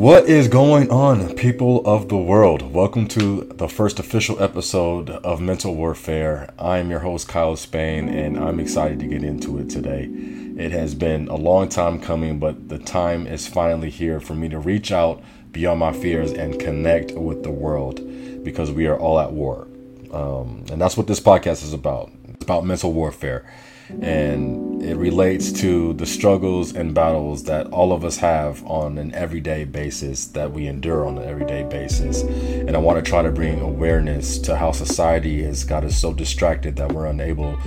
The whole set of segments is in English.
What is going on, people of the world? Welcome to the first official episode of Mental Warfare. I am your host, Kyle Spain, and I'm excited to get into it today. It has been a long time coming, but the time is finally here for me to reach out beyond my fears and connect with the world because we are all at war. Um, and that's what this podcast is about. It's about mental warfare and it relates to the struggles and battles that all of us have on an everyday basis that we endure on an everyday basis. And i want to try to bring awareness to how society has got us so distracted that we're unable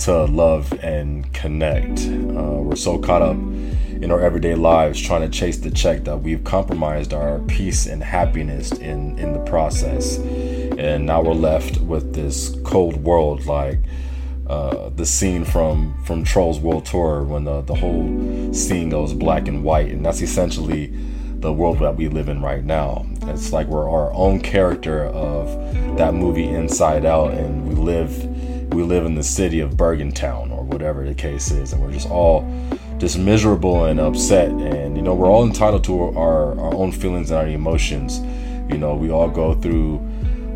to love and connect. Uh, we're so caught up in our everyday lives trying to chase the check that we've compromised our peace and happiness in in the process. And now we're left with this cold world like uh, the scene from from Trolls World Tour when the the whole scene goes black and white, and that's essentially the world that we live in right now. It's like we're our own character of that movie Inside Out, and we live we live in the city of Bergentown or whatever the case is, and we're just all just miserable and upset. And you know, we're all entitled to our our own feelings and our emotions. You know, we all go through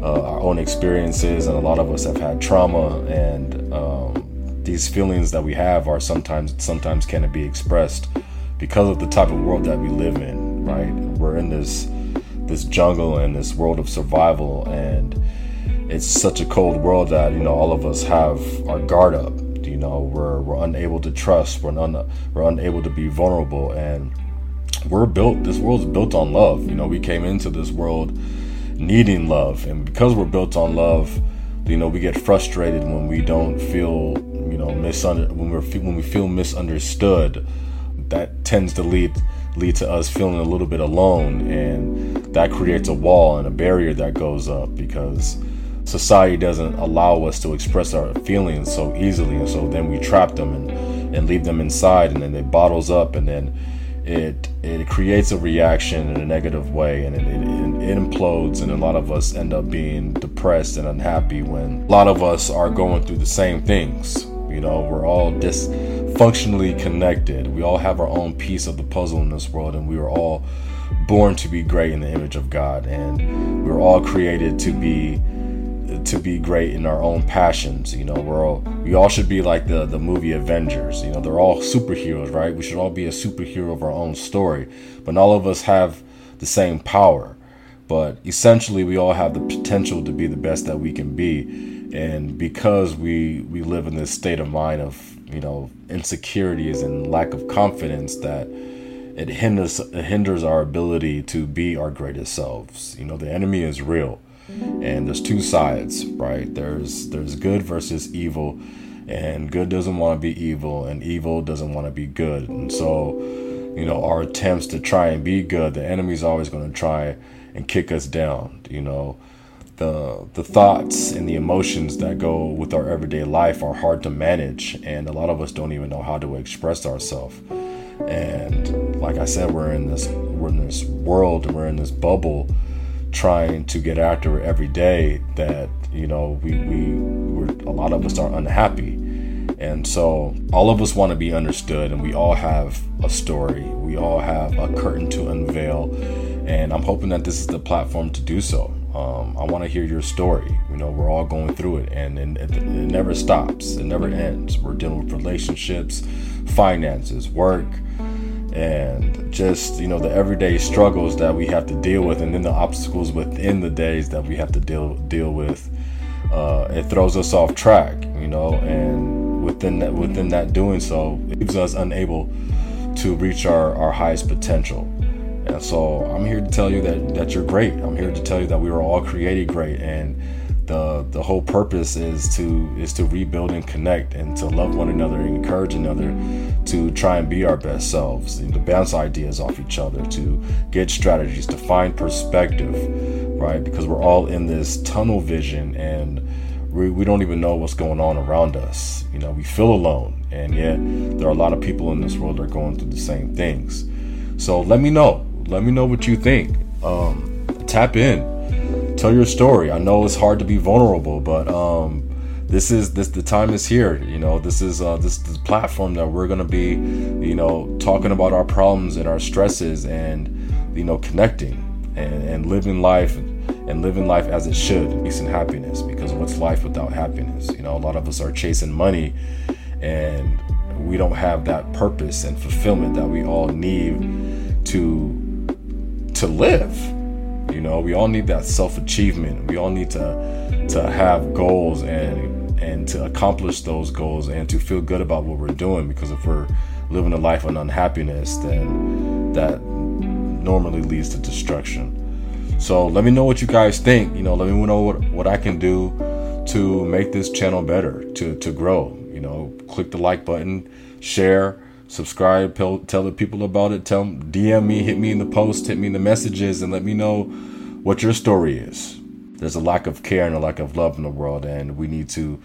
uh, our own experiences, and a lot of us have had trauma, and um, these feelings that we have are sometimes sometimes can't be expressed because of the type of world that we live in. Right, we're in this this jungle and this world of survival, and it's such a cold world that you know all of us have our guard up. You know, we're we're unable to trust. We're un, we're unable to be vulnerable, and we're built. This world's built on love. You know, we came into this world needing love. And because we're built on love, you know, we get frustrated when we don't feel, you know, misunder when we're when we feel misunderstood. That tends to lead lead to us feeling a little bit alone, and that creates a wall and a barrier that goes up because society doesn't allow us to express our feelings so easily, and so then we trap them and and leave them inside, and then it bottles up, and then it it creates a reaction in a negative way and it, it, it, implodes and a lot of us end up being depressed and unhappy when a lot of us are going through the same things you know we're all dysfunctionally connected we all have our own piece of the puzzle in this world and we are all born to be great in the image of god and we we're all created to be to be great in our own passions. You know, we're all we all should be like the the movie Avengers. You know, they're all superheroes, right? We should all be a superhero of our own story, but all of us have the same power. But essentially, we all have the potential to be the best that we can be, and because we we live in this state of mind of you know insecurities and lack of confidence that it hinders it hinders our ability to be our greatest selves. You know, the enemy is real. And there's two sides right? There's there's good versus evil. And good doesn't want to be evil and evil doesn't want to be good. And so you know our attempts to try and be good the enemy's always going to try and kick us down you know? The the thoughts and the emotions that go with our everyday life are hard to manage and a lot of us don't even know how to express ourselves and like i said we're in this we're in this world we're in this bubble trying to get after every day that you know we we we're, a lot of us are unhappy and so all of us want to be understood and we all have a story. We all have a curtain to unveil. And i'm hoping that this is the platform to do so. Um, i want to hear your story. You know we're all going through it and, and it, it never stops. It never ends. We're dealing with relationships finances work and just you know the everyday struggles that we have to deal with and then the obstacles within the days that we have to deal deal with uh, it throws us off track you know? And within that within that doing so leaves us unable to reach our, our highest potential. And so i'm here to tell you that that you're great. I'm here to tell you that we were all created great and the the whole purpose is to is to rebuild and connect and to love one another and encourage another to try and be our best selves and to bounce ideas off each other to get strategies to find perspective right? Because we're all in this tunnel vision and we, we don't even know what's going on around us. You know we feel alone and yet there are a lot of people in this world that are going through the same things. So let me know. Let me know what you think. Um, tap in. Tell your story. I know it's hard to be vulnerable, but um, this is this the time is here. You know, this is uh, this this platform that we're gonna be, you know, talking about our problems and our stresses and you know, connecting and, and living life and living life as it should, peace and happiness. Because what's life without happiness? You know, a lot of us are chasing money and we don't have that purpose and fulfillment that we all need to to live. You know, we all need that self-achievement. We all need to to have goals and and to accomplish those goals and to feel good about what we're doing because if we're living a life of unhappiness, then that normally leads to destruction. So let me know what you guys think. You know, let me know what, what I can do to make this channel better, to, to grow. You know, click the like button, share, subscribe, tell, tell the people about it. Tell DM me, hit me in the post, hit me in the messages, and let me know what your story is. There's a lack of care and a lack of love in the world, and we need to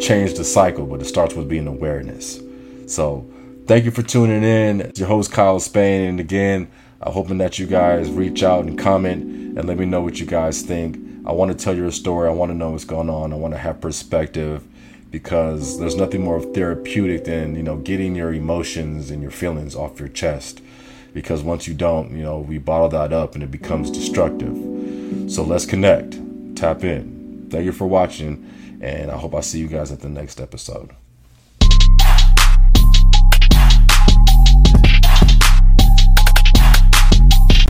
change the cycle, but it starts with being awareness. So, thank you for tuning in. It's your host, Kyle Spain, and again, I'm hoping that you guys reach out and comment and let me know what you guys think. I want to tell you a story. I want to know what's going on. I want to have perspective because there's nothing more therapeutic than, you know, getting your emotions and your feelings off your chest. Because once you don't, you know, we bottle that up and it becomes destructive. So let's connect. Tap in. Thank you for watching. And I hope I see you guys at the next episode.